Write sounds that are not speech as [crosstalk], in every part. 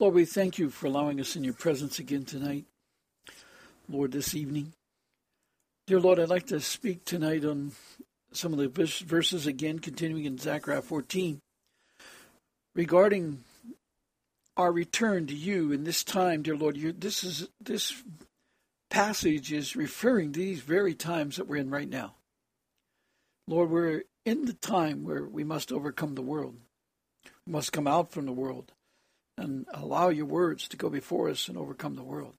Lord, we thank you for allowing us in your presence again tonight. Lord, this evening. Dear Lord, I'd like to speak tonight on some of the verses again, continuing in Zechariah 14, regarding our return to you in this time, dear Lord. This is this passage is referring to these very times that we're in right now. Lord, we're in the time where we must overcome the world. We must come out from the world and allow your words to go before us and overcome the world.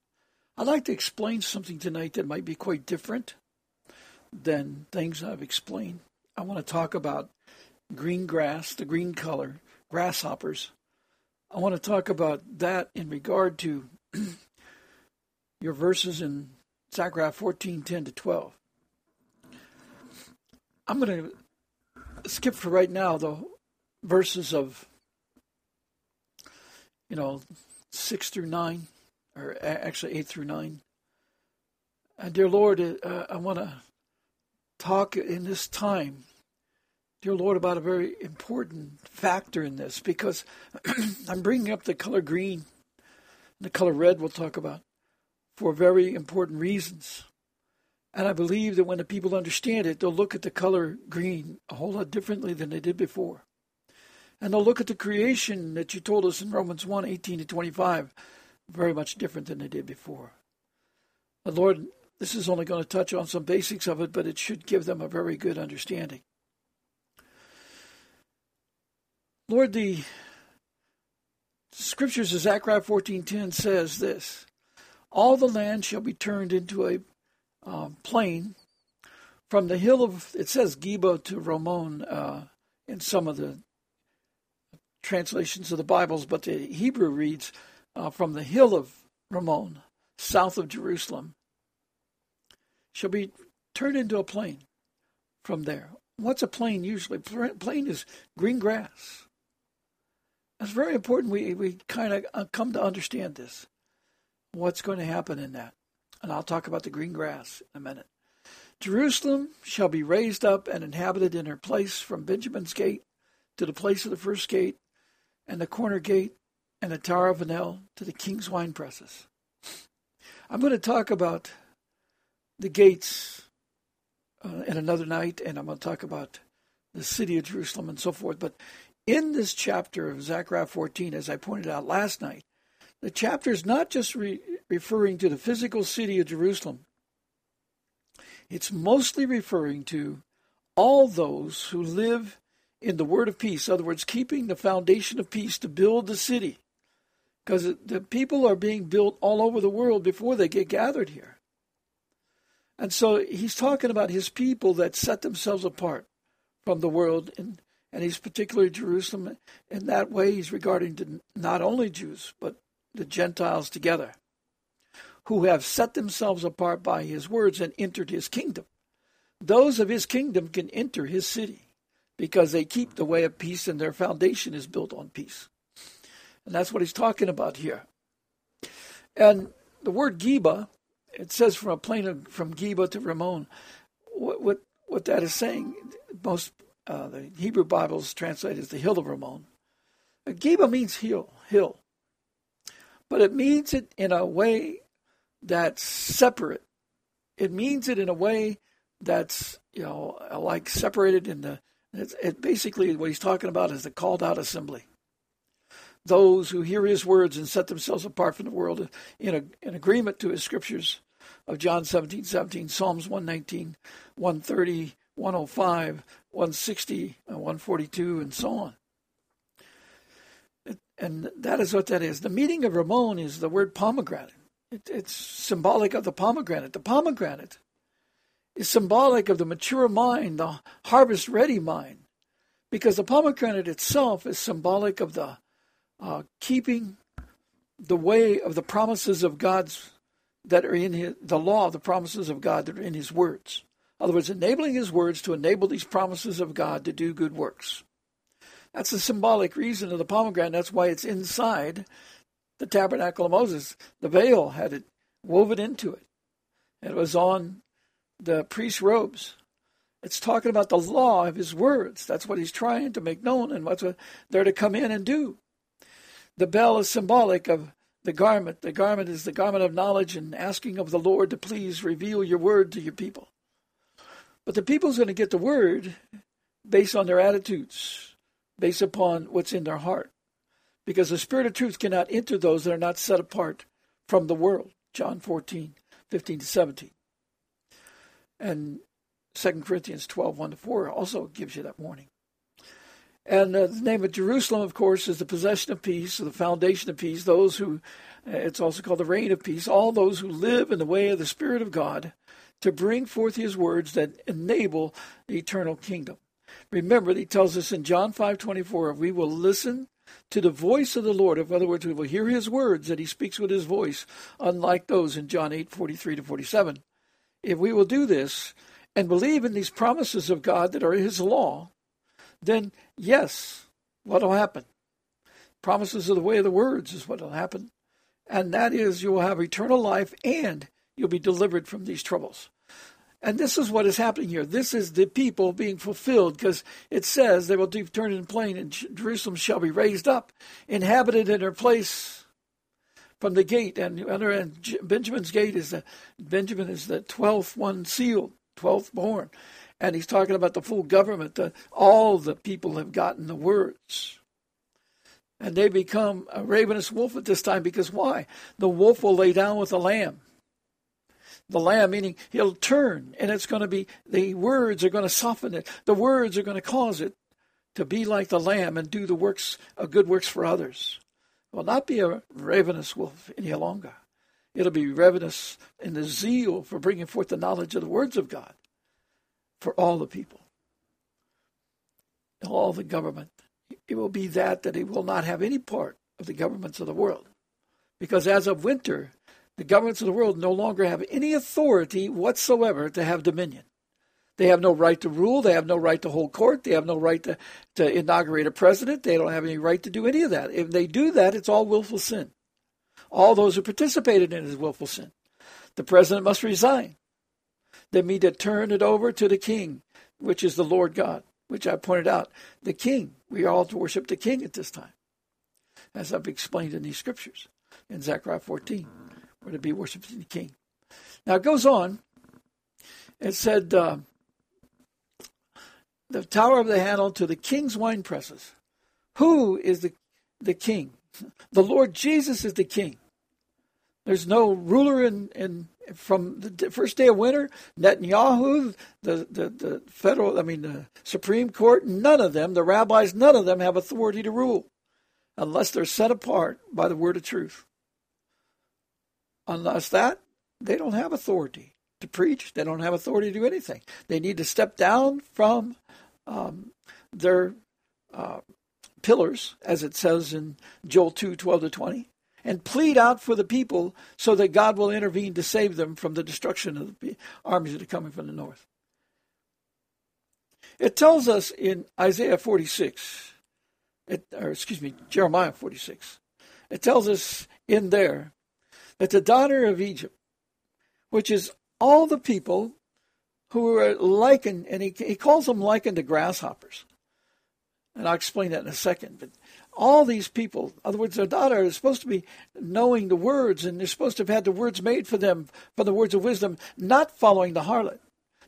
I'd like to explain something tonight that might be quite different than things I've explained. I want to talk about green grass, the green color, grasshoppers. I want to talk about that in regard to [clears throat] your verses in Zechariah 14 10 to 12. I'm going to skip for right now the verses of, you know, 6 through 9, or actually 8 through 9. And dear Lord, uh, I want to talk in this time, dear Lord, about a very important factor in this because [clears throat] I'm bringing up the color green, the color red we'll talk about for very important reasons. And I believe that when the people understand it, they'll look at the color green a whole lot differently than they did before. And they'll look at the creation that you told us in Romans 1 18 to 25 very much different than they did before. But Lord, this is only going to touch on some basics of it, but it should give them a very good understanding. Lord, the scriptures of Zechariah 14:10 says this: all the land shall be turned into a uh, plain from the hill of it says Geba to Ramon uh, in some of the translations of the Bibles, but the Hebrew reads uh, from the hill of Ramon, south of Jerusalem, shall be turned into a plain from there. What's a plain usually? Plain is green grass. It's very important we, we kind of uh, come to understand this what's going to happen in that. And I'll talk about the green grass in a minute. Jerusalem shall be raised up and inhabited in her place from Benjamin's gate to the place of the first gate, and the corner gate, and the Tower of Hanel to the king's wine presses. I'm going to talk about the gates uh, in another night, and I'm going to talk about the city of Jerusalem and so forth. But in this chapter of Zechariah 14, as I pointed out last night, the chapter is not just re- referring to the physical city of Jerusalem, it's mostly referring to all those who live in the word of peace. In other words, keeping the foundation of peace to build the city. Because the people are being built all over the world before they get gathered here. And so he's talking about his people that set themselves apart from the world, and, and he's particularly Jerusalem. In that way, he's regarding to not only Jews, but the Gentiles together, who have set themselves apart by his words and entered his kingdom. Those of his kingdom can enter his city because they keep the way of peace and their foundation is built on peace. And that's what he's talking about here. And the word Geba, it says from a plain of, from Geba to Ramon. What, what, what that is saying, most uh, the Hebrew Bibles translate as the hill of Ramon. Geba means hill, hill but it means it in a way that's separate. It means it in a way that's you know like separated in the. It's, it basically what he's talking about is the called out assembly. Those who hear his words and set themselves apart from the world in a, in agreement to his scriptures of John 17, 17, Psalms 119, 130, 105, 160, 142, and so on. And that is what that is. The meaning of Ramon is the word pomegranate. It, it's symbolic of the pomegranate. The pomegranate is symbolic of the mature mind, the harvest ready mind, because the pomegranate itself is symbolic of the uh, keeping the way of the promises of God's that are in his, the law the promises of God that are in His words. In other words, enabling His words to enable these promises of God to do good works. That's the symbolic reason of the pomegranate. That's why it's inside the tabernacle of Moses. The veil had it woven into it. It was on the priest's robes. It's talking about the law of his words. That's what he's trying to make known and what's what they're to come in and do. The bell is symbolic of the garment. The garment is the garment of knowledge and asking of the Lord to please reveal your word to your people. But the people's going to get the word based on their attitudes, based upon what's in their heart. Because the Spirit of truth cannot enter those that are not set apart from the world. John 14, 15 to 17. And 2 Corinthians 12, 1 to 4 also gives you that warning. And uh, the name of Jerusalem, of course, is the possession of peace, the foundation of peace. Those who, uh, it's also called the reign of peace, all those who live in the way of the Spirit of God to bring forth his words that enable the eternal kingdom. Remember, he tells us in John 5:24, if we will listen to the voice of the Lord, in other words, we will hear his words that he speaks with his voice, unlike those in John 8:43 to 47. If we will do this and believe in these promises of God that are his law, then yes, what will happen? Promises of the way of the words is what will happen. And that is you will have eternal life and you'll be delivered from these troubles. And this is what is happening here. This is the people being fulfilled because it says they will turn in plain and Jerusalem shall be raised up, inhabited in her place from the gate. And, and Benjamin's gate is the, Benjamin is the 12th one sealed, 12th born and he's talking about the full government. That all the people have gotten the words. And they become a ravenous wolf at this time because why? The wolf will lay down with the lamb. The lamb, meaning he'll turn, and it's going to be, the words are going to soften it. The words are going to cause it to be like the lamb and do the works, uh, good works for others. Will not be a ravenous wolf any longer. It'll be ravenous in the zeal for bringing forth the knowledge of the words of God for all the people, all the government. It will be that that it will not have any part of the governments of the world. Because as of winter, the governments of the world no longer have any authority whatsoever to have dominion. They have no right to rule. They have no right to hold court. They have no right to, to inaugurate a president. They don't have any right to do any of that. If they do that, it's all willful sin. All those who participated in it is willful sin. The president must resign than me to turn it over to the king, which is the Lord God, which I pointed out. The king. We are all to worship the king at this time, as I've explained in these scriptures in Zechariah 14. We're to be worshiping the king. Now it goes on. It said, uh, the tower of the handle to the king's wine presses. Who is the, the king? [laughs] The Lord Jesus is the king. There's no ruler in, in from the first day of winter, Netanyahu, the, the, the federal, I mean, the Supreme Court, none of them, the rabbis, none of them have authority to rule unless they're set apart by the word of truth. Unless that, they don't have authority to preach. They don't have authority to do anything. They need to step down from um, their uh, pillars, as it says in Joel 2 12 to 20 and plead out for the people so that God will intervene to save them from the destruction of the armies that are coming from the north. It tells us in Isaiah 46, it, or excuse me, Jeremiah 46, it tells us in there that the daughter of Egypt, which is all the people who are likened, and he, he calls them likened to grasshoppers. And I'll explain that in a second. But all these people, in other words, their daughter is supposed to be knowing the words, and they're supposed to have had the words made for them, for the words of wisdom, not following the harlot,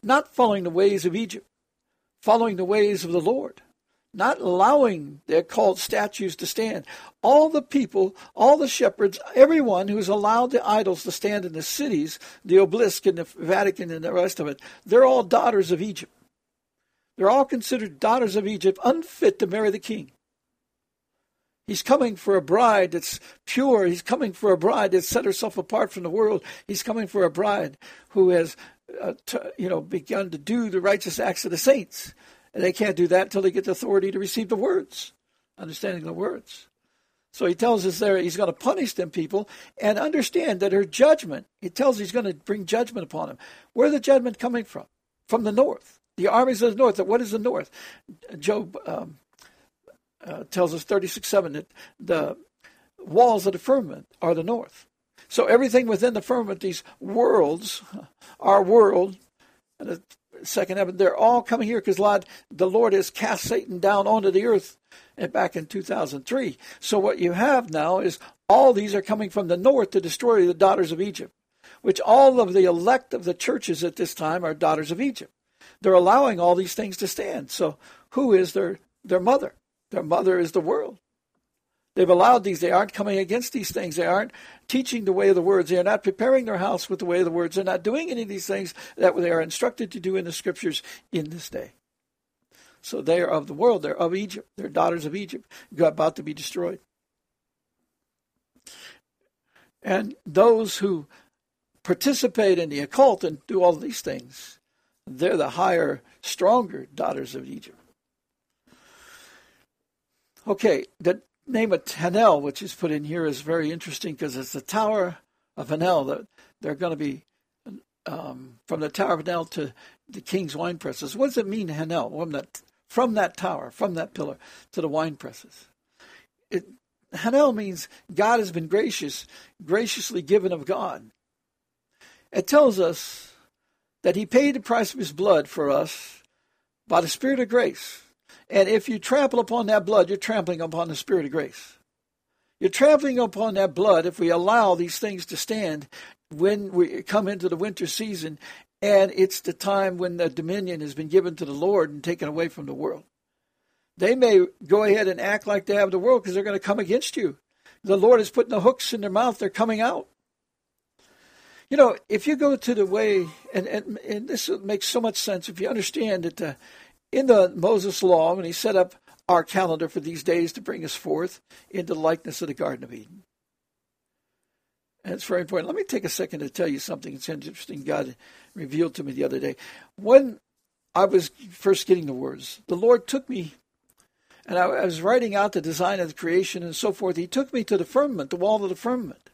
not following the ways of Egypt, following the ways of the Lord, not allowing their called statues to stand. All the people, all the shepherds, everyone who's allowed the idols to stand in the cities, the obelisk and the Vatican and the rest of it, they're all daughters of Egypt. They're all considered daughters of Egypt, unfit to marry the king. He's coming for a bride that's pure. He's coming for a bride that's set herself apart from the world. He's coming for a bride who has, uh, t- you know, begun to do the righteous acts of the saints. And they can't do that until they get the authority to receive the words, understanding the words. So he tells us there he's going to punish them people and understand that her judgment, he tells he's going to bring judgment upon them. Where the judgment coming from? From the north. The armies of the north. What is the north? Job um, uh, tells us 36 7 that the walls of the firmament are the north. So everything within the firmament, these worlds, [laughs] our world, and second heaven, they're all coming here because the Lord has cast Satan down onto the earth back in 2003. So what you have now is all these are coming from the north to destroy the daughters of Egypt, which all of the elect of the churches at this time are daughters of Egypt. They're allowing all these things to stand. So who is their their mother? Their mother is the world. They've allowed these. They aren't coming against these things. They aren't teaching the way of the words. They are not preparing their house with the way of the words. They're not doing any of these things that they are instructed to do in the scriptures in this day. So they are of the world. They're of Egypt. They're daughters of Egypt, about to be destroyed. And those who participate in the occult and do all these things, they're the higher, stronger daughters of Egypt. Okay, the name of Hanel, which is put in here, is very interesting because it's the Tower of Hanel. That they're going to be um, from the Tower of Hanel to the King's wine presses. What does it mean, Hanel? From that from that tower, from that pillar to the wine presses. It, Hanel means God has been gracious, graciously given of God. It tells us that He paid the price of His blood for us by the Spirit of grace. And if you trample upon that blood, you're trampling upon the Spirit of grace. You're trampling upon that blood if we allow these things to stand when we come into the winter season and it's the time when the dominion has been given to the Lord and taken away from the world. They may go ahead and act like they have the world because they're going to come against you. The Lord is putting the hooks in their mouth, they're coming out. You know, if you go to the way, and, and, and this makes so much sense if you understand that the, in the Moses law, when he set up our calendar for these days to bring us forth into the likeness of the Garden of Eden, and it's very important. Let me take a second to tell you something that's interesting God revealed to me the other day. When I was first getting the words, the Lord took me, and I, was writing out the design of the creation and so forth. He took me to the firmament, the wall of the firmament.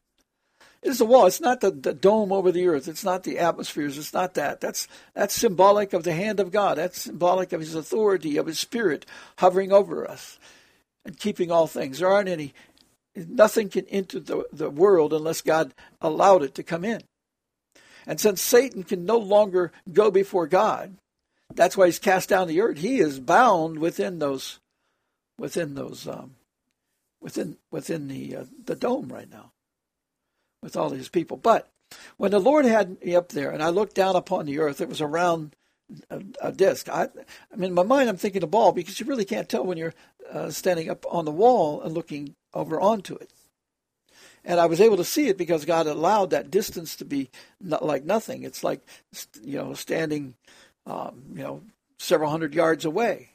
It's the wall. It's not the, the dome over the earth. It's not the atmospheres. It's not that. That's that's symbolic of the hand of God. That's symbolic of His authority, of His Spirit hovering over us and keeping all things. There aren't any Nothing can enter the, the world unless God allowed it to come in. And since Satan can no longer go before God, that's why he's cast down the earth. He is bound within those, within those, um, within within the uh, the dome right now, with all his people. But when the Lord had me up there, and I looked down upon the earth, it was around a, a disc. I, I mean, in my mind, I'm thinking a ball because you really can't tell when you're uh, standing up on the wall and looking over onto it. And I was able to see it because God allowed that distance to be not like nothing. It's like, you know, standing, um, you know, several hundred yards away.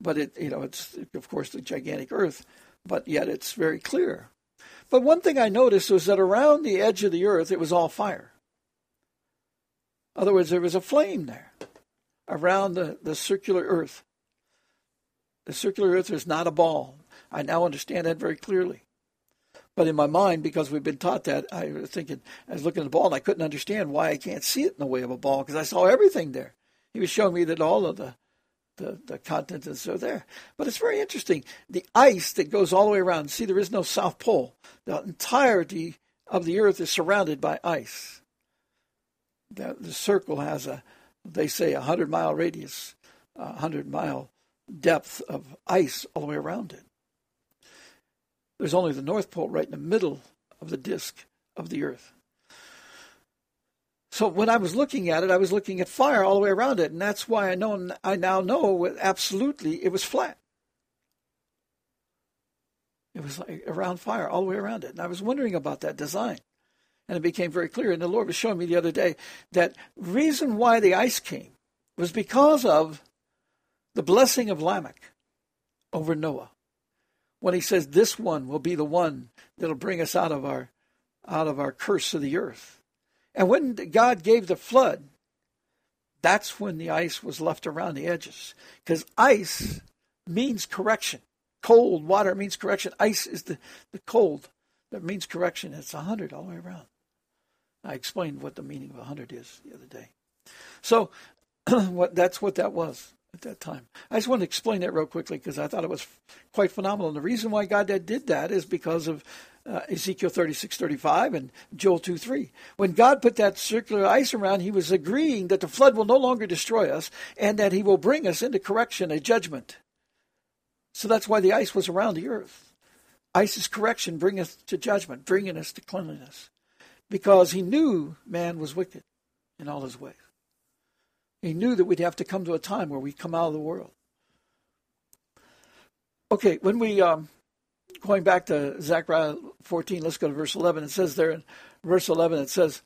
But it, you know, it's of course the gigantic Earth, but yet it's very clear. But one thing I noticed was that around the edge of the Earth, it was all fire. In other words, there was a flame there around the, the circular Earth. The circular Earth is not a ball. I now understand that very clearly. But in my mind, because we've been taught that, I was thinking, I was looking at the ball and I couldn't understand why I can't see it in the way of a ball because I saw everything there. He was showing me that all of the, the, the contents are there. But it's very interesting. The ice that goes all the way around, see, there is no South Pole. The entirety of the Earth is surrounded by ice. The, the circle has a, they say, a 100 mile radius, a 100 mile depth of ice all the way around it. There's only the North Pole right in the middle of the disk of the Earth. So when I was looking at it, I was looking at fire all the way around it, and that's why I know I now know absolutely it was flat. It was like around fire all the way around it, and I was wondering about that design, and it became very clear. And the Lord was showing me the other day that reason why the ice came was because of the blessing of Lamech over Noah when he says this one will be the one that'll bring us out of our out of our curse of the earth. And when God gave the flood, that's when the ice was left around the edges. Because ice means correction. Cold water means correction. Ice is the, the cold that means correction. It's 100 all the way around. I explained what the meaning of 100 is the other day. So [clears throat] what that's what that was at that time. I just want to explain that real quickly because I thought it was quite phenomenal. And the reason why God did that is because of uh, Ezekiel 36, 35 and Joel 2, 3. When God put that circular ice around, he was agreeing that the flood will no longer destroy us and that he will bring us into correction, a judgment. So that's why the ice was around the earth. Ice's correction bringeth to judgment, bringing us to cleanliness. Because he knew man was wicked in all his ways. He knew that we'd have to come to a time where we come out of the world. Okay, when we um, going back to Zechariah 14, let's go to verse 11. It says there in verse 11, it says,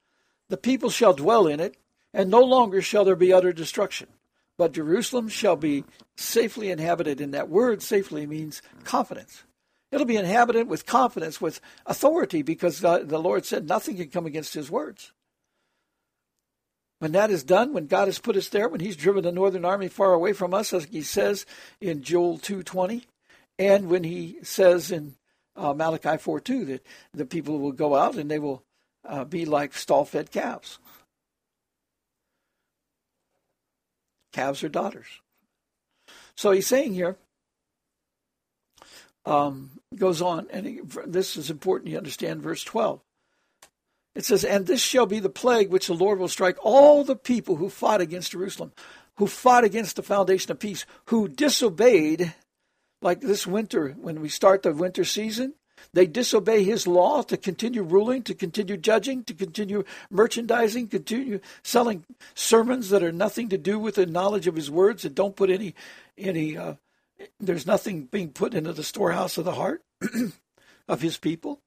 The people shall dwell in it, and no longer shall there be utter destruction. But Jerusalem shall be safely inhabited. And that word safely means confidence. It'll be inhabited with confidence, with authority, because the, the Lord said nothing can come against his words. When that is done, when God has put us there, when He's driven the northern army far away from us, as He says in Joel two twenty, and when he says in uh, Malachi 4 2 that the people will go out and they will uh, be like stall fed calves. Calves are daughters. So he's saying here, um, goes on, and he, this is important you understand verse 12. It says, And this shall be the plague which the Lord will strike all the people who fought against Jerusalem, who fought against the foundation of peace, who disobeyed like this winter, when we start the winter season, they disobey his law to continue ruling, to continue judging, to continue merchandising, continue selling sermons that are nothing to do with the knowledge of his words that don't put any any uh, there's nothing being put into the storehouse of the heart [clears throat] of his people.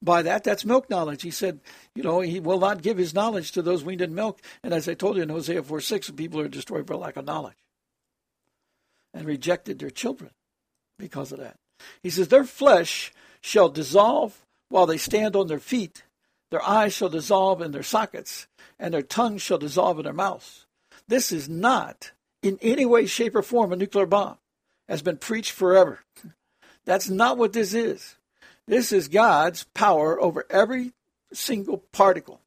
By that, that's milk knowledge. He said, you know, he will not give his knowledge to those weaned in milk. And as I told you in Hosea 4 6, people are destroyed for lack of knowledge and rejected their children because of that. He says, Their flesh shall dissolve while they stand on their feet, their eyes shall dissolve in their sockets, and their tongues shall dissolve in their mouths. This is not in any way, shape, or form a nuclear bomb, has been preached forever. [laughs] That's not what this is. This is God's power over every single particle.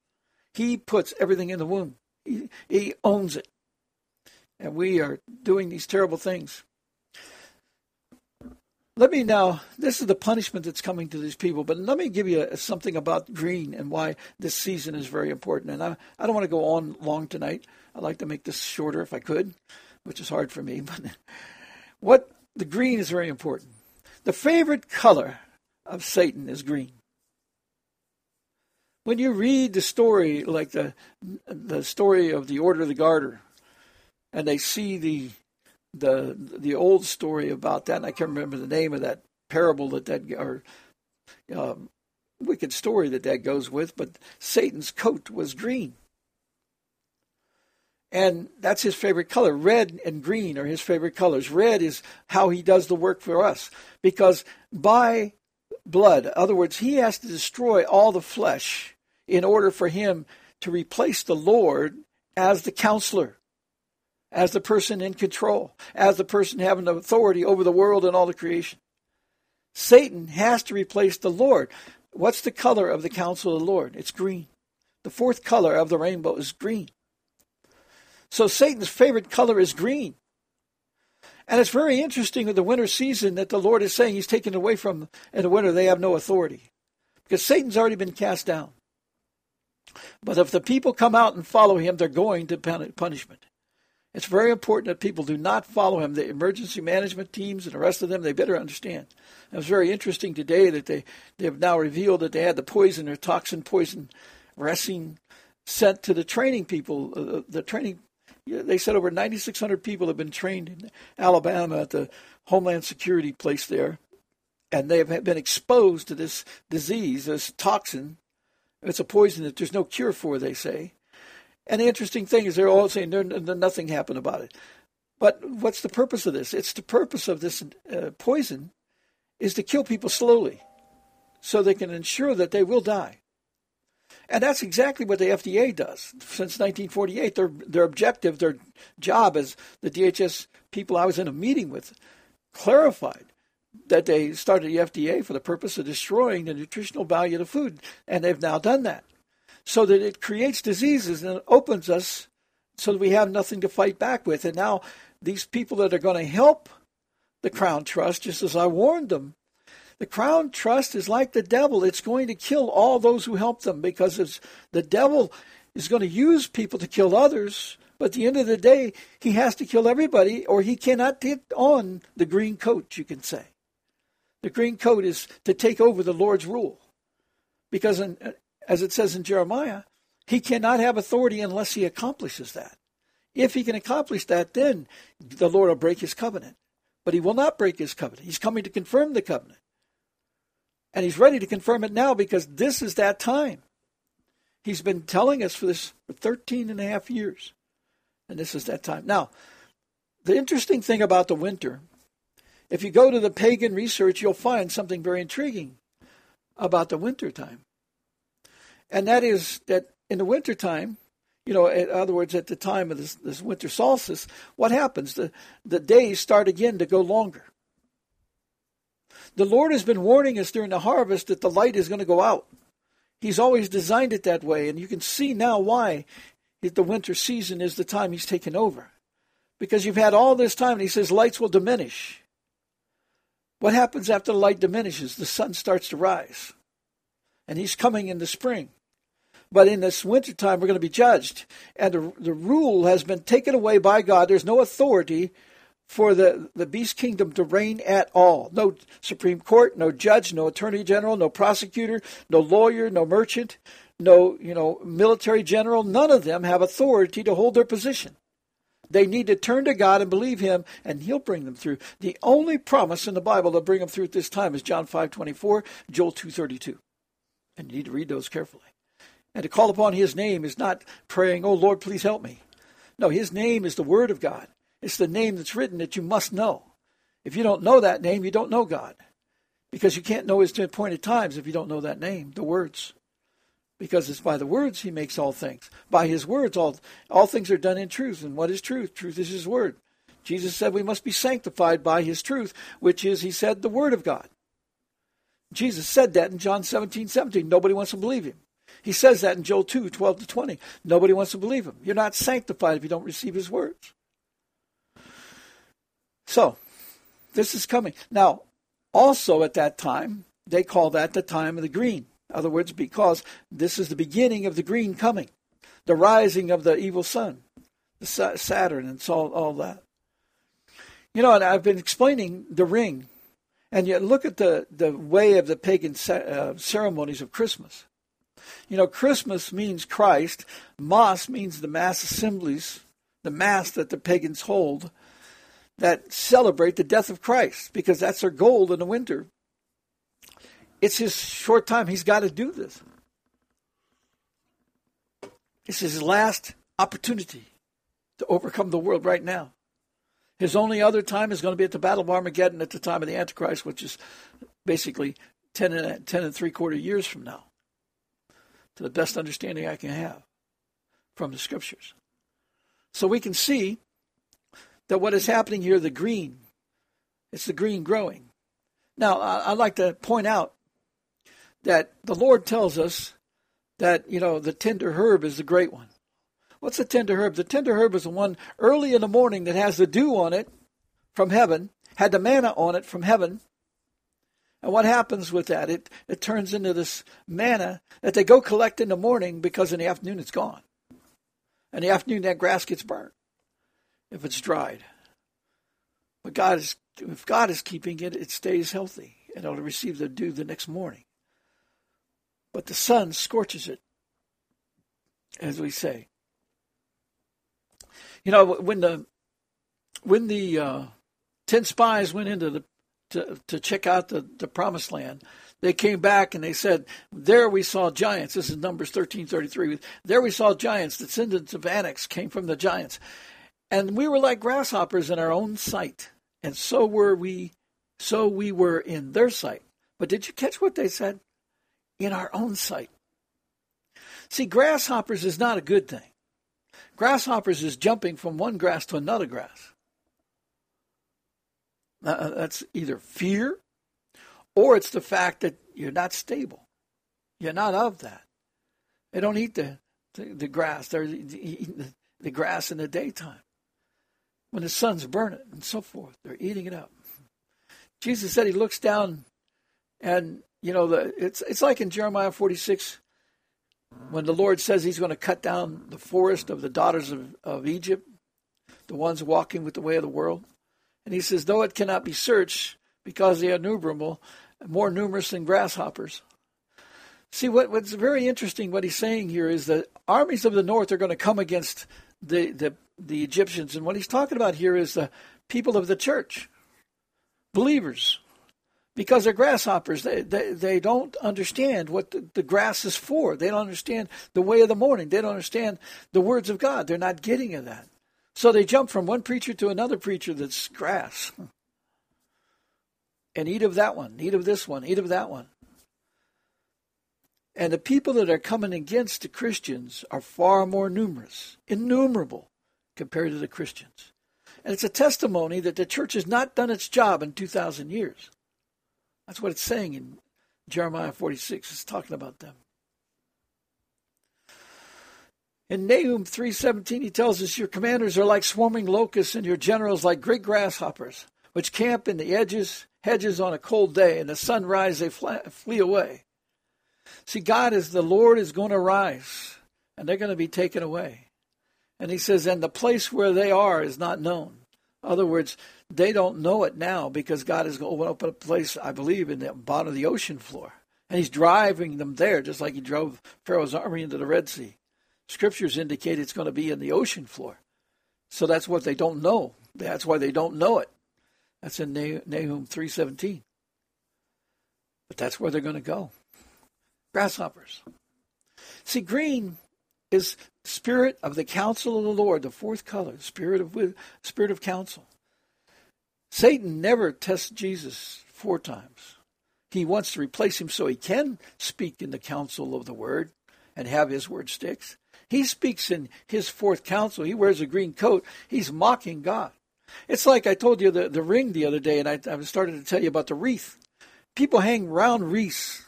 He puts everything in the womb. He, he owns it. And we are doing these terrible things. Let me now, this is the punishment that's coming to these people, but let me give you something about green and why this season is very important. And I, I don't want to go on long tonight. I'd like to make this shorter if I could, which is hard for me. [laughs] But what the green is very important. The favorite color of Satan is green. When you read the story, like the the story of the Order of the Garter, and they see the the the old story about that, and I can't remember the name of that parable that that or um, wicked story that that goes with, but Satan's coat was green. And that's his favorite color. Red and green are his favorite colors. Red is how he does the work for us. Because by blood, in other words, he has to destroy all the flesh in order for him to replace the Lord as the counselor as the person in control, as the person having authority over the world and all the creation. Satan has to replace the Lord. What's the color of the counsel of the Lord? It's green. The fourth color of the rainbow is green. So Satan's favorite color is green. And it's very interesting with the winter season that the Lord is saying he's taken away from in the winter they have no authority. Because Satan's already been cast down. But if the people come out and follow him, they're going to punishment. It's very important that people do not follow him. The emergency management teams and the rest of them, they better understand. It was very interesting today that they, they have now revealed that they had the poison or toxin poison ricin sent to the training people. Uh, the training, they said over 9,600 people have been trained in Alabama at the Homeland Security place there, and they have been exposed to this disease, this toxin. It's a poison that there's no cure for, they say. And the interesting thing is they're all saying nothing happened about it. But what's the purpose of this? It's the purpose of this uh, poison is to kill people slowly so they can ensure that they will die. And that's exactly what the FDA does. Since 1948, their, their objective, their job as the DHS people I was in a meeting with clarified that they started the FDA for the purpose of destroying the nutritional value of the food, and they've now done that. So that it creates diseases and opens us so that we have nothing to fight back with. And now these people that are going to help the Crown Trust, just as I warned them, the Crown Trust is like the devil. It's going to kill all those who help them because it's, the devil is going to use people to kill others. But at the end of the day, he has to kill everybody or he cannot get on the green coat, you can say. The green coat is to take over the Lord's rule. Because, in, as it says in Jeremiah, he cannot have authority unless he accomplishes that. If he can accomplish that, then the Lord will break his covenant. But he will not break his covenant. He's coming to confirm the covenant. And he's ready to confirm it now because this is that time. He's been telling us for this for 13 and a half years. And this is that time. Now, the interesting thing about the winter if you go to the pagan research, you'll find something very intriguing about the winter time. And that is that in the wintertime, you know, in other words, at the time of this, this winter solstice, what happens? The, the days start again to go longer. The Lord has been warning us during the harvest that the light is going to go out. He's always designed it that way, and you can see now why the winter season is the time He's taken over. Because you've had all this time, and He says lights will diminish. What happens after the light diminishes? The sun starts to rise. And he's coming in the spring. But in this wintertime, we're going to be judged. And the, the rule has been taken away by God. There's no authority for the, the beast kingdom to reign at all. No Supreme Court, no judge, no attorney general, no prosecutor, no lawyer, no merchant, no you know military general. None of them have authority to hold their position. They need to turn to God and believe Him, and He'll bring them through. The only promise in the Bible to bring them through at this time is John 5.24, Joel 2.32. And you need to read those carefully. And to call upon His name is not praying, oh Lord, please help me. No, His name is the Word of God. It's the name that's written that you must know. If you don't know that name, you don't know God. Because you can't know His appointed times if you don't know that name, the words because it's by the words he makes all things. By his words, all, all things are done in truth. And what is truth? Truth is his word. Jesus said we must be sanctified by his truth, which is, he said, the word of God. Jesus said that in John 17, 17. Nobody wants to believe him. He says that in Joel 2, 12 to 20. Nobody wants to believe him. You're not sanctified if you don't receive his words. So, this is coming. Now, also at that time, they call that the time of the green. In other words, because this is the beginning of the green coming, the rising of the evil sun, the Saturn, and so all that. You know, and I've been explaining the ring, and yet look at the, the way of the pagan uh, ceremonies of Christmas. You know, Christmas means Christ. Mass means the mass assemblies, the mass that the pagans hold that celebrate the death of Christ, because that's their goal in the winter. It's his short time. He's got to do this. It's his last opportunity to overcome the world right now. His only other time is going to be at the Battle of Armageddon at the time of the Antichrist, which is basically 10 and, 10 and three quarter years from now, to the best understanding I can have from the scriptures. So we can see that what is happening here, the green, it's the green growing. Now, I'd like to point out that the Lord tells us that, you know, the tender herb is the great one. What's the tender herb? The tender herb is the one early in the morning that has the dew on it from heaven, had the manna on it from heaven. And what happens with that? It, it turns into this manna that they go collect in the morning because in the afternoon it's gone. In the afternoon, that grass gets burnt if it's dried. But God is, if God is keeping it, it stays healthy and it'll receive the dew the next morning but the sun scorches it, as we say. You know, when the when the uh, ten spies went into the to, to check out the, the promised land, they came back and they said, There we saw giants. This is Numbers thirteen thirty three. There we saw giants. Descendants of Anaks came from the giants. And we were like grasshoppers in our own sight. And so were we so we were in their sight. But did you catch what they said? in our own sight. See, grasshoppers is not a good thing. Grasshoppers is jumping from one grass to another grass. Uh, that's either fear or it's the fact that you're not stable. You're not of that. They don't eat the, the, the grass. They're eating the, the grass in the daytime. When the sun's burning and so forth, they're eating it up. Jesus said he looks down and, you know, the, it's, it's like in Jeremiah 46 when the Lord says he's going to cut down the forest of the daughters of, of Egypt, the ones walking with the way of the world. And he says, though it cannot be searched because they are innumerable, more numerous than grasshoppers. See, what, what's very interesting, what he's saying here is that armies of the north are going to come against the, the, the Egyptians. And what he's talking about here is the people of the church, believers, because they're grasshoppers. They, they, they don't understand what the, the grass is for. They don't understand the way of the morning. They don't understand the words of God. They're not getting of that. So they jump from one preacher to another preacher that's grass. And eat of that one, eat of this one, eat of that one. And the people that are coming against the Christians are far more numerous, innumerable, compared to the Christians. And it's a testimony that the church has not done its job in 2,000 years. That's what it's saying in Jeremiah 46. It's talking about them. In Nahum 3:17 he tells us your commanders are like swarming locusts and your generals like great grasshoppers which camp in the edges hedges on a cold day and the sun rise they flee away. See God is the Lord is going to rise and they're going to be taken away. And he says and the place where they are is not known. In other words, they don't know it now because God is going to open up a place, I believe, in the bottom of the ocean floor. And he's driving them there, just like he drove Pharaoh's army into the Red Sea. Scriptures indicate it's going to be in the ocean floor. So that's what they don't know. That's why they don't know it. That's in Nahum 3.17. But that's where they're going to go. Grasshoppers. See, green is spirit of the counsel of the Lord, the fourth color, spirit of spirit of counsel. Satan never tests Jesus four times. He wants to replace him so he can speak in the counsel of the word and have his word sticks. He speaks in his fourth counsel. He wears a green coat. He's mocking God. It's like I told you the, the ring the other day, and I, I started to tell you about the wreath. People hang round wreaths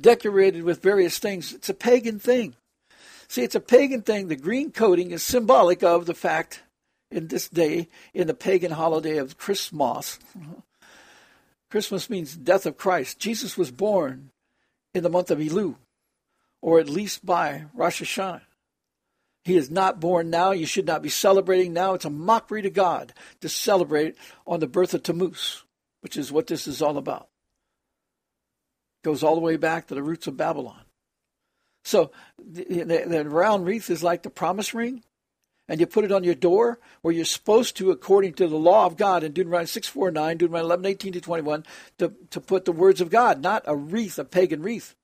decorated with various things. It's a pagan thing. See, it's a pagan thing. The green coating is symbolic of the fact in this day, in the pagan holiday of Christmas. [laughs] Christmas means death of Christ. Jesus was born in the month of Elul, or at least by Rosh Hashanah. He is not born now. You should not be celebrating now. It's a mockery to God to celebrate on the birth of Tammuz, which is what this is all about. It goes all the way back to the roots of Babylon. So the, the, the round wreath is like the promise ring and you put it on your door where you're supposed to, according to the law of God in Deuteronomy 6, 4, 9, Deuteronomy 11, 18 to 21, to, to put the words of God, not a wreath, a pagan wreath.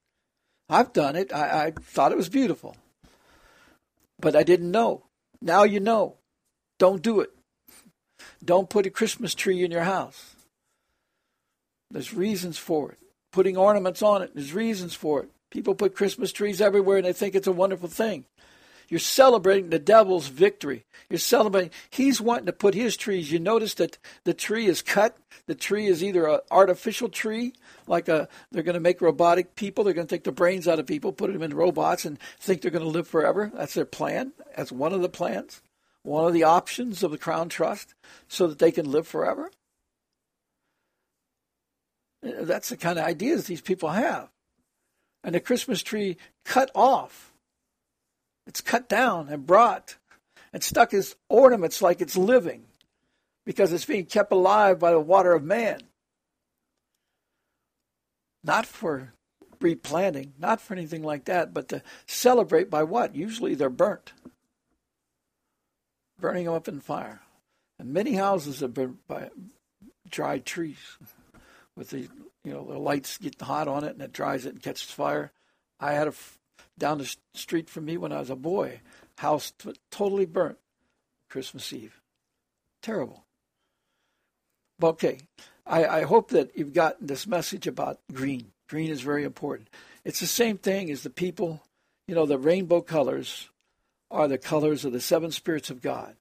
I've done it. I, I thought it was beautiful. But I didn't know. Now you know. Don't do it. Don't put a Christmas tree in your house. There's reasons for it. Putting ornaments on it, there's reasons for it. People put Christmas trees everywhere and they think it's a wonderful thing. You're celebrating the devil's victory. You're celebrating. He's wanting to put his trees. You notice that the tree is cut. The tree is either an artificial tree, like a they're going to make robotic people. They're going to take the brains out of people, put them in robots, and think they're going to live forever. That's their plan. That's one of the plans, one of the options of the Crown Trust, so that they can live forever. That's the kind of ideas these people have. And the Christmas tree cut off it's cut down and brought and stuck as ornaments like it's living because it's being kept alive by the water of man. Not for replanting, not for anything like that, but to celebrate by what? Usually they're burnt, burning them up in fire. And many houses have been by dried trees with the you know the lights get hot on it and it dries it and catches fire. I had a down the street from me when I was a boy. House t- totally burnt Christmas Eve. Terrible. Okay, I, I hope that you've gotten this message about green. Green is very important. It's the same thing as the people, you know, the rainbow colors are the colors of the seven spirits of God.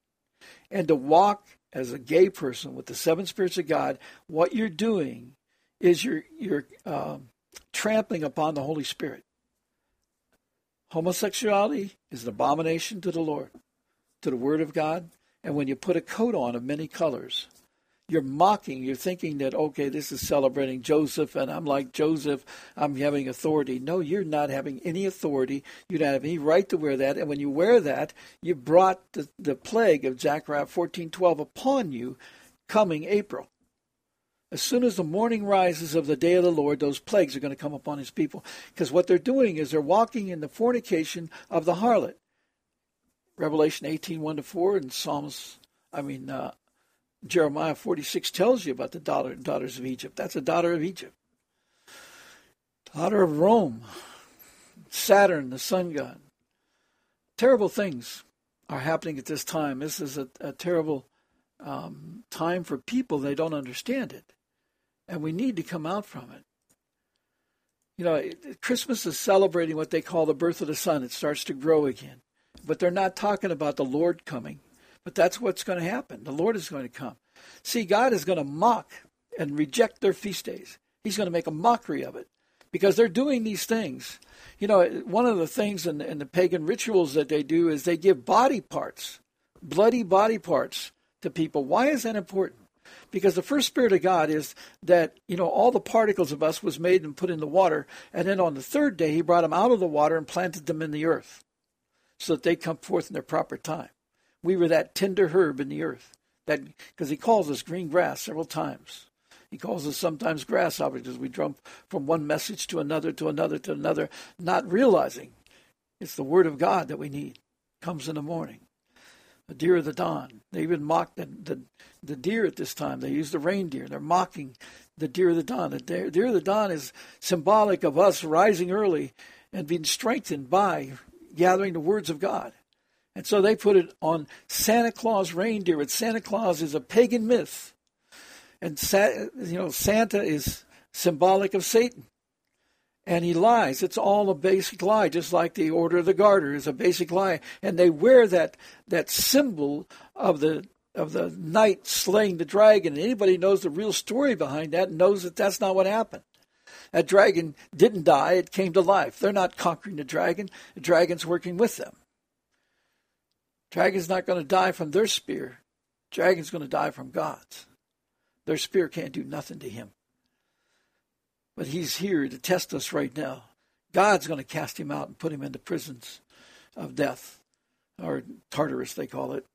And to walk as a gay person with the seven spirits of God, what you're doing is you're you're um, trampling upon the Holy Spirit. Homosexuality is an abomination to the Lord, to the Word of God. And when you put a coat on of many colors, you're mocking, you're thinking that, okay, this is celebrating Joseph, and I'm like Joseph, I'm having authority. No, you're not having any authority. You don't have any right to wear that. And when you wear that, you brought the, the plague of Zechariah 14:12 upon you coming April. As soon as the morning rises of the day of the Lord, those plagues are going to come upon his people. Because what they're doing is they're walking in the fornication of the harlot. Revelation 18, 1 to 4, and Psalms, I mean, uh, Jeremiah 46 tells you about the daughter, daughters of Egypt. That's a daughter of Egypt. Daughter of Rome. Saturn, the sun god. Terrible things are happening at this time. This is a, a terrible um, time for people. They don't understand it. And we need to come out from it. You know, Christmas is celebrating what they call the birth of the sun. It starts to grow again. But they're not talking about the Lord coming. But that's what's going to happen. The Lord is going to come. See, God is going to mock and reject their feast days. He's going to make a mockery of it because they're doing these things. You know, one of the things in, in the pagan rituals that they do is they give body parts, bloody body parts to people. Why is that important? Because the first spirit of God is that, you know, all the particles of us was made and put in the water, and then on the third day he brought them out of the water and planted them in the earth so that they come forth in their proper time. We were that tender herb in the earth. That because he calls us green grass several times. He calls us sometimes grasshoppers as we jump from one message to another to another to another, not realizing it's the word of God that we need. Comes in the morning. The deer of the dawn. They even mock the, the, the deer at this time. They use the reindeer. They're mocking the deer of the dawn. The deer, deer of the dawn is symbolic of us rising early and being strengthened by gathering the words of God. And so they put it on Santa Claus reindeer. But Santa Claus is a pagan myth. And, you know, Santa is symbolic of Satan. And he lies. It's all a basic lie, just like the Order of the Garter is a basic lie. And they wear that, that symbol of the of the knight slaying the dragon. And anybody knows the real story behind that knows that that's not what happened. That dragon didn't die, it came to life. They're not conquering the dragon, the dragon's working with them. Dragon's not going to die from their spear. Dragon's going to die from God's. Their spear can't do nothing to him. But he's here to test us right now. God's going to cast him out and put him into prisons of death, or Tartarus, they call it.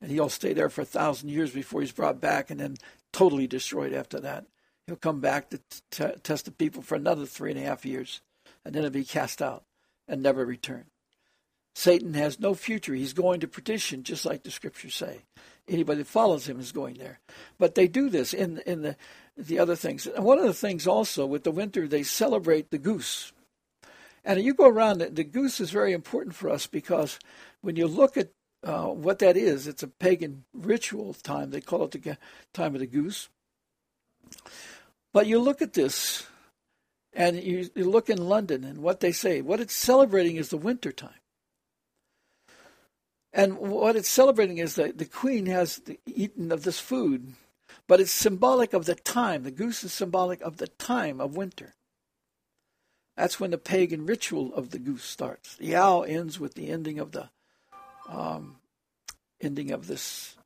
And he'll stay there for a thousand years before he's brought back and then totally destroyed after that. He'll come back to t- test the people for another three and a half years, and then he'll be cast out and never return. Satan has no future. He's going to perdition, just like the scriptures say. Anybody that follows him is going there. But they do this in in the the other things. And one of the things also with the winter, they celebrate the goose. And you go around, the goose is very important for us because when you look at uh, what that is, it's a pagan ritual time. They call it the time of the goose. But you look at this, and you, you look in London, and what they say, what it's celebrating is the winter time. And what it's celebrating is that the queen has eaten of this food, but it's symbolic of the time. The goose is symbolic of the time of winter. That's when the pagan ritual of the goose starts. The owl ends with the ending of the um, ending of this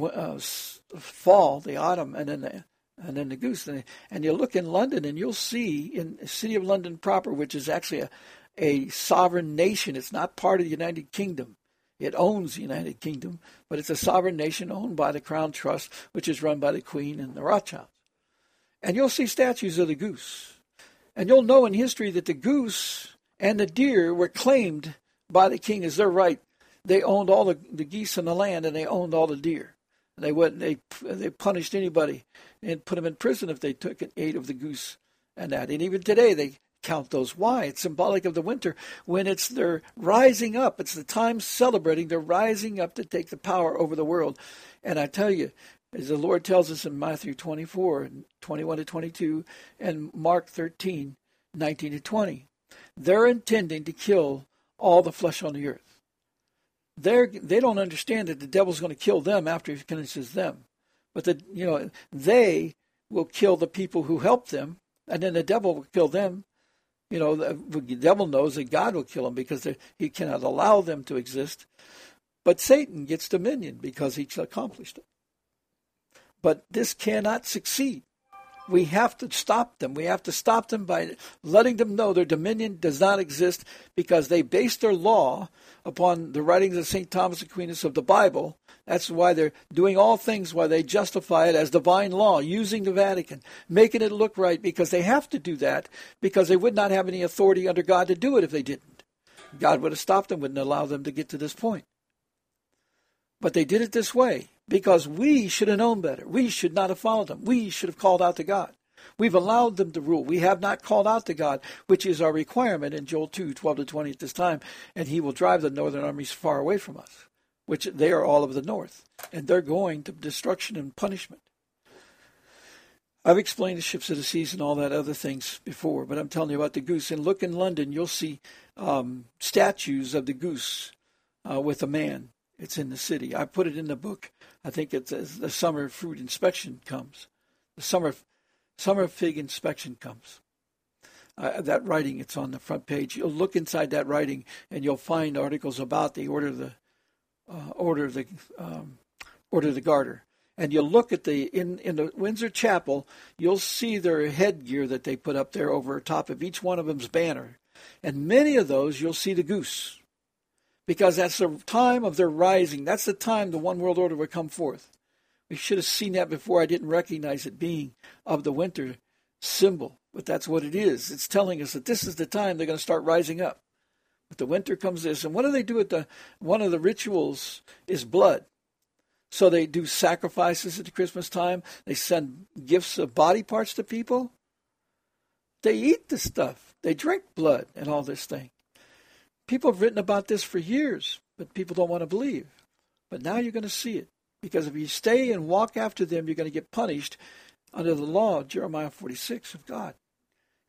uh, fall, the autumn, and then the and then the goose. And you look in London, and you'll see in the city of London proper, which is actually a, a sovereign nation. It's not part of the United Kingdom. It owns the United Kingdom, but it's a sovereign nation owned by the Crown Trust, which is run by the Queen and the Rothschilds. And you'll see statues of the goose. And you'll know in history that the goose and the deer were claimed by the king as their right. They owned all the, the geese in the land and they owned all the deer. And they went they they punished anybody and put them in prison if they took and ate of the goose and that. And even today they count those. Why? It's symbolic of the winter when it's they're rising up. It's the time celebrating. They're rising up to take the power over the world. And I tell you, as the Lord tells us in Matthew 24, 21 to 22, and Mark 13, 19 to 20, they're intending to kill all the flesh on the earth. they're they don't understand that the devil's going to kill them after he finishes them, but the you know they will kill the people who help them, and then the devil will kill them. You know, the, the devil knows that God will kill them because he cannot allow them to exist. But Satan gets dominion because he's accomplished it. But this cannot succeed we have to stop them. We have to stop them by letting them know their dominion does not exist because they base their law upon the writings of St. Thomas Aquinas of the Bible. That's why they're doing all things why they justify it as divine law, using the Vatican, making it look right because they have to do that because they would not have any authority under God to do it if they didn't. God would have stopped them, wouldn't allow them to get to this point. But they did it this way because we should have known better. We should not have followed them. We should have called out to God. We've allowed them to rule. We have not called out to God, which is our requirement in Joel 2, 12 to 20 at this time. And he will drive the northern armies far away from us, which they are all of the north. And they're going to destruction and punishment. I've explained the ships of the seas and all that other things before, but I'm telling you about the goose. And look in London, you'll see um, statues of the goose uh, with a man. It's in the city. I put it in the book. I think it's as the summer fruit inspection comes. The summer summer fig inspection comes. Uh, that writing, it's on the front page. You'll look inside that writing, and you'll find articles about the order of the uh, order of the um, order of the garter. And you'll look at the in in the Windsor Chapel. You'll see their headgear that they put up there over top of each one of them's banner, and many of those you'll see the goose because that's the time of their rising. That's the time the one world order would come forth. We should have seen that before. I didn't recognize it being of the winter symbol, but that's what it is. It's telling us that this is the time they're going to start rising up. But the winter comes this, and what do they do at the? One of the rituals is blood. So they do sacrifices at the Christmas time. They send gifts of body parts to people. They eat the stuff. They drink blood and all this thing. People have written about this for years, but people don't want to believe. But now you're going to see it. Because if you stay and walk after them, you're going to get punished under the law of Jeremiah 46 of God.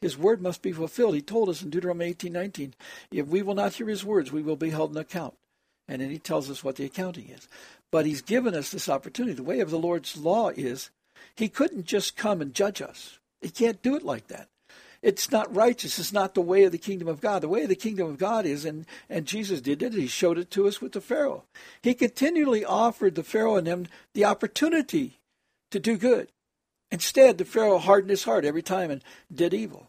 His word must be fulfilled. He told us in Deuteronomy 18:19, if we will not hear his words, we will be held in account. And then he tells us what the accounting is. But he's given us this opportunity. The way of the Lord's law is he couldn't just come and judge us. He can't do it like that it's not righteous. It's not the way of the kingdom of God. The way of the kingdom of God is, and, and Jesus did it, he showed it to us with the Pharaoh. He continually offered the Pharaoh and them the opportunity to do good. Instead, the Pharaoh hardened his heart every time and did evil.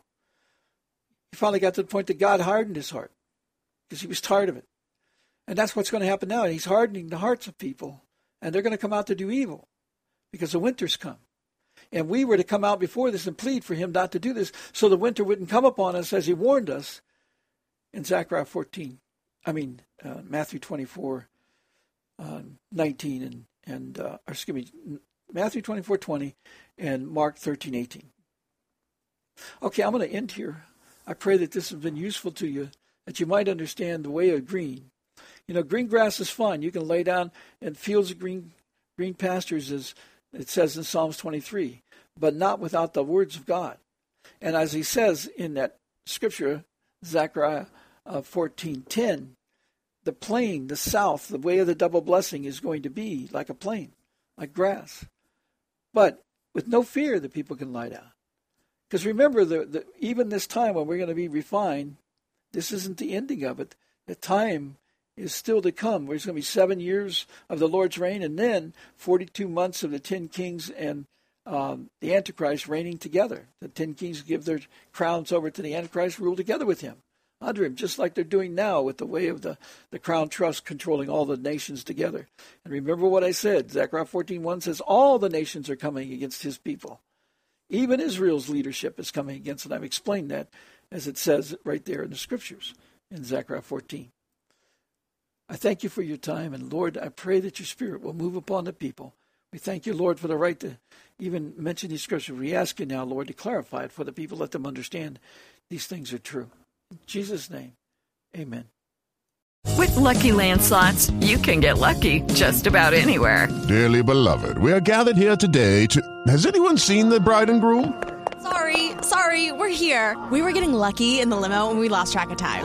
He finally got to the point that God hardened his heart because he was tired of it. And that's what's going to happen now. He's hardening the hearts of people, and they're going to come out to do evil because the winter's come. And we were to come out before this and plead for him not to do this so the winter wouldn't come upon us as he warned us in Zechariah 14. I mean, uh, Matthew 24, uh, 19, and, and uh, excuse me, Matthew 24, 20, and Mark 13, 18. Okay, I'm going to end here. I pray that this has been useful to you, that you might understand the way of green. You know, green grass is fine. You can lay down in fields of green green pastures as it says in Psalms 23, but not without the words of God. And as he says in that scripture, Zechariah uh, 14:10, the plain, the south, the way of the double blessing is going to be like a plain, like grass. But with no fear the people can lie down. Because remember, the, the, even this time when we're going to be refined, this isn't the ending of it. The time is still to come. There's going to be seven years of the Lord's reign, and then 42 months of the ten kings and um, the Antichrist reigning together. The ten kings give their crowns over to the Antichrist, rule together with him, under him, just like they're doing now with the way of the, the crown trust controlling all the nations together. And remember what I said. Zechariah 14.1 says, all the nations are coming against his people. Even Israel's leadership is coming against and I've explained that as it says right there in the scriptures in Zechariah 14. I thank you for your time, and Lord, I pray that your Spirit will move upon the people. We thank you, Lord, for the right to even mention these scriptures. We ask you now, Lord, to clarify it for the people, let them understand these things are true. In Jesus' name, amen. With LuckyLand Slots, you can get lucky just about anywhere. Dearly beloved, we are gathered here today to. Has anyone seen the bride and groom? Sorry, sorry, we're here. We were getting lucky in the limo and we lost track of time.